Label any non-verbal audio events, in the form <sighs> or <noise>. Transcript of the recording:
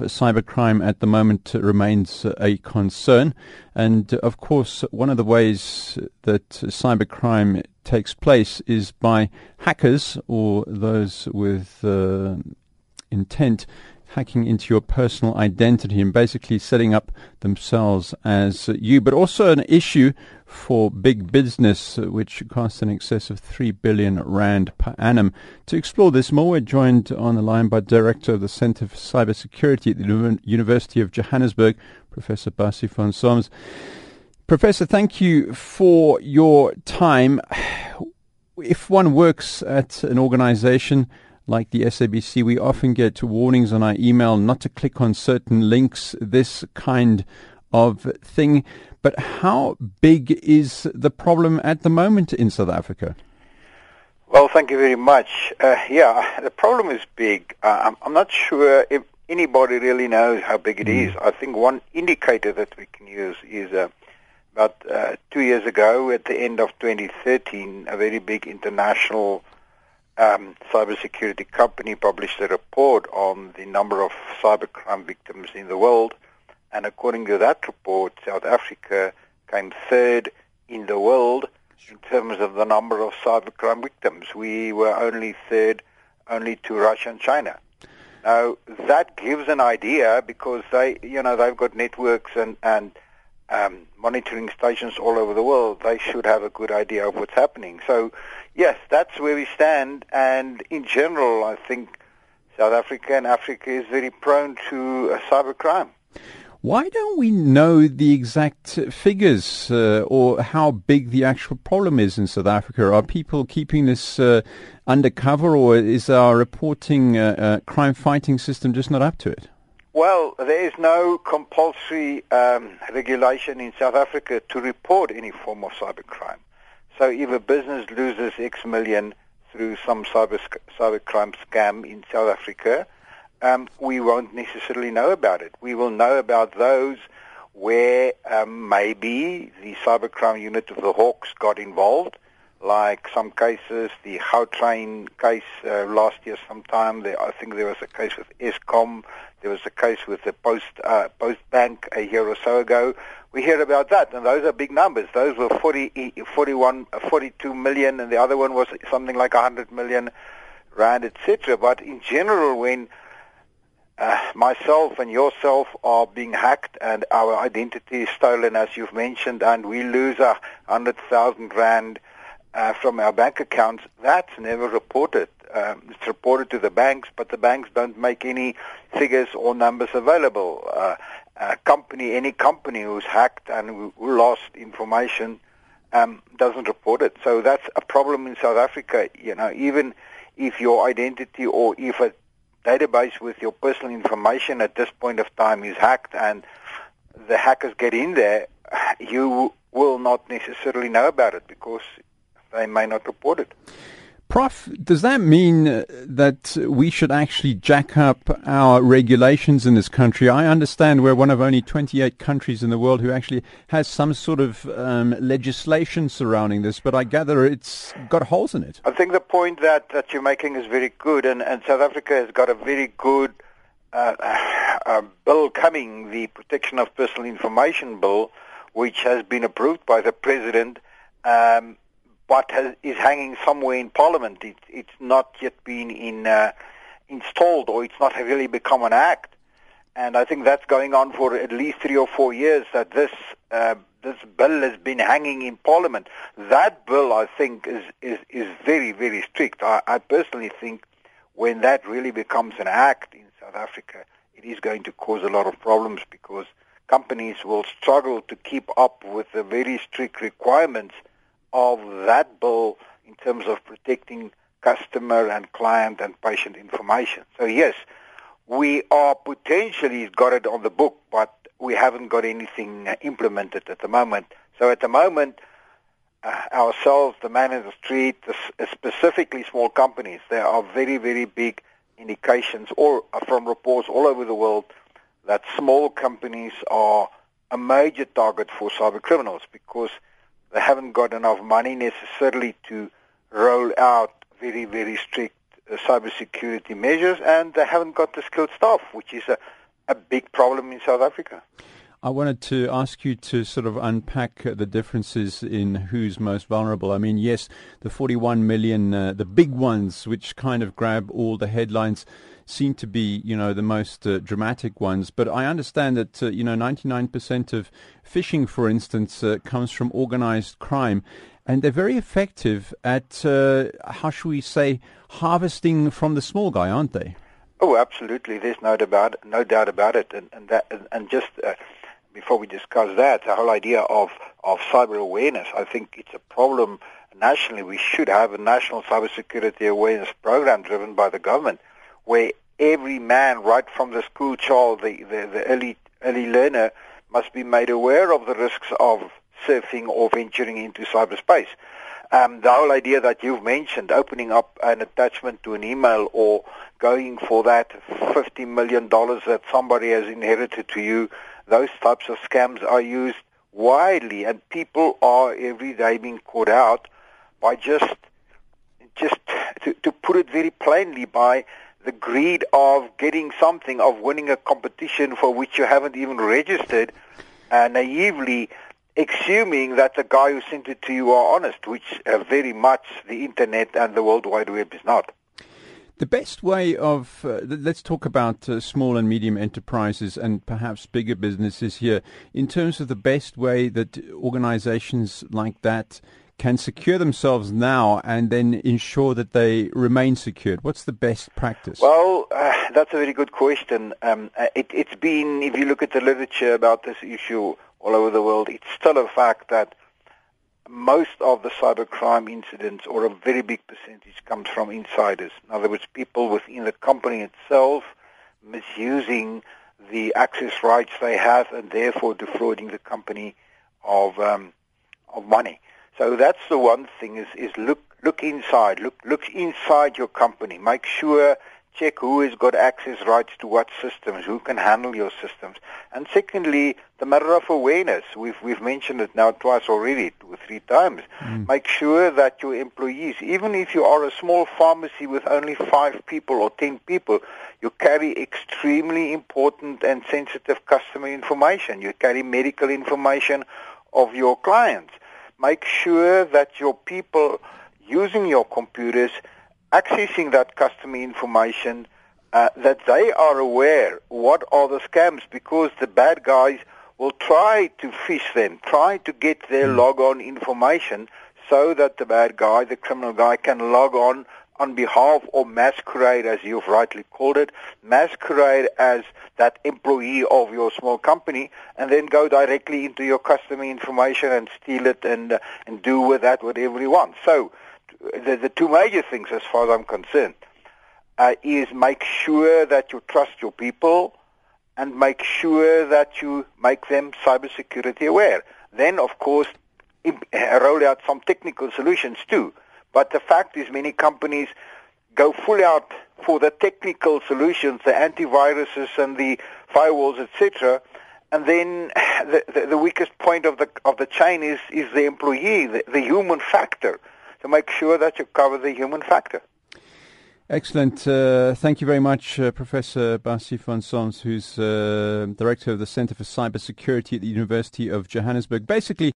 cybercrime at the moment remains a concern. And of course, one of the ways that cybercrime takes place is by hackers or those with uh, intent hacking into your personal identity and basically setting up themselves as you, but also an issue for big business, which costs in excess of 3 billion rand per annum. To explore this more, we're joined on the line by Director of the Center for Cybersecurity at the University of Johannesburg, Professor Basie von Solms. Professor, thank you for your time. <sighs> If one works at an organization like the SABC, we often get warnings on our email not to click on certain links, this kind of thing. But how big is the problem at the moment in South Africa? Well, thank you very much. Uh, yeah, the problem is big. Uh, I'm, I'm, not sure if anybody really knows how big it mm. is. I think one indicator that we can use is uh, about uh, two years ago, at the end of 2013, a very big international um, cybersecurity company published a report on the number of cybercrime victims in the world. And according to that report, South Africa came third in the world in terms of the number of cybercrime victims. We were only third, only to Russia and China. Now that gives an idea because they, you know, they've got networks and and um, monitoring stations all over the world. They should have a good idea of what's happening. So, yes, that's where we stand. And in general, I think South Africa and Africa is very prone to uh, cybercrime. Why don't we know the exact figures uh, or how big the actual problem is in South Africa? Are people keeping this uh, undercover or is our reporting uh, uh crime fighting system just not up to it? Well, there is no compulsory um, regulation in South Africa to report any form of cybercrime. So if a business loses X million through some cyber cybercrime scam in South Africa, um, we won't necessarily know about it. We will know about those where um, maybe the cybercrime unit of the Hawks got involved, like some cases, the Gautrain case uh, last year sometime. There, I think there was a case with Eskom. There was a case with the Post uh, Post Bank a year or so ago. We hear about that, and those are big numbers. Those were 40, 41, 42 million, and the other one was something like 100 million rand, etc. But in general, when uh, myself and yourself are being hacked and our identity is stolen, as you've mentioned, and we lose a hundred thousand rand uh, from our bank accounts. That's never reported. Um, it's reported to the banks, but the banks don't make any figures or numbers available. Uh, a company, any company who's hacked and who lost information, um, doesn't report it. So that's a problem in South Africa. You know, even if your identity or if a database with your personal information at this point of time is hacked and the hackers get in there, you will not necessarily know about it because they may not report it. Prof, does that mean that we should actually jack up our regulations in this country? I understand we're one of only 28 countries in the world who actually has some sort of um, legislation surrounding this, but I gather it's got holes in it. I think the point that, that you're making is very good, and, and South Africa has got a very good uh, <sighs> uh, bill coming, the Protection of Personal Information Bill, which has been approved by the President. Um, but has, is hanging somewhere in Parliament. It, it's not yet been in, uh, installed or it's not really become an act. And I think that's going on for at least three or four years that this uh, this bill has been hanging in Parliament. That bill, I think, is is, is very very strict. I, I personally think when that really becomes an act in South Africa, it is going to cause a lot of problems because companies will struggle to keep up with the very strict requirements of that bill in terms of protecting customer and client and patient information. So yes, we are potentially got it on the book, but we haven't got anything implemented at the moment. So at the moment, uh, ourselves, the man in the street, the, uh, specifically small companies, there are very, very big indications or uh, from reports all over the world that small companies are a major target for cyber criminals because they haven't got enough money necessarily to roll out very, very strict uh, cybersecurity measures, and they haven't got the skilled staff, which is a a big problem in South Africa. I wanted to ask you to sort of unpack the differences in who's most vulnerable. I mean, yes, the 41 million, uh, the big ones, which kind of grab all the headlines, seem to be, you know, the most uh, dramatic ones. But I understand that, uh, you know, 99% of phishing, for instance, uh, comes from organized crime. And they're very effective at, uh, how should we say, harvesting from the small guy, aren't they? Oh, absolutely. There's no doubt, no doubt about it. And, and that, and just uh, before we discuss that, the whole idea of, of cyber awareness, I think it's a problem nationally. We should have a national cybersecurity awareness program driven by the government where every man, right from the school child, the, the, the early, early learner, must be made aware of the risks of surfing or venturing into cyberspace. Um, the whole idea that you've mentioned, opening up an attachment to an email or going for that $50 million that somebody has inherited to you, those types of scams are used widely and people are every day being caught out by just, just to, to put it very plainly, by the greed of getting something, of winning a competition for which you haven't even registered, uh, naively assuming that the guy who sent it to you are honest, which uh, very much the internet and the World Wide Web is not. The best way of, uh, let's talk about uh, small and medium enterprises and perhaps bigger businesses here, in terms of the best way that organizations like that can secure themselves now and then ensure that they remain secured? What's the best practice? Well, uh, that's a very good question. Um, uh, it, it's been, if you look at the literature about this issue all over the world, it's still a fact that most of the cybercrime incidents, or a very big percentage, comes from insiders. In other words, people within the company itself misusing the access rights they have and therefore defrauding the company of um, of money. So that's the one thing is, is look look inside, look look inside your company. Make sure check who has got access rights to what systems, who can handle your systems. And secondly, the matter of awareness. We've we've mentioned it now twice already, two or three times. Mm. Make sure that your employees, even if you are a small pharmacy with only five people or ten people, you carry extremely important and sensitive customer information. You carry medical information of your clients make sure that your people using your computers, accessing that customer information, uh, that they are aware what are the scams because the bad guys will try to phish them, try to get their mm. log-on information so that the bad guy, the criminal guy, can log on on behalf or masquerade, as you've rightly called it, masquerade as that employee of your small company, and then go directly into your customer information and steal it and uh, and do with that whatever you want. So, the, the two major things, as far as I'm concerned, uh, is make sure that you trust your people, and make sure that you make them cybersecurity aware. Then, of course, roll out some technical solutions too but the fact is many companies go full out for the technical solutions, the antiviruses and the firewalls, etc. And then <laughs> the, the, the, weakest point of the of the chain is, is the employee, the, the human factor, to make sure that you cover the human factor. Excellent. Uh, thank you very much, uh, Professor Basie von Solms, who's uh, Director of the Center for Cybersecurity at the University of Johannesburg. Basically,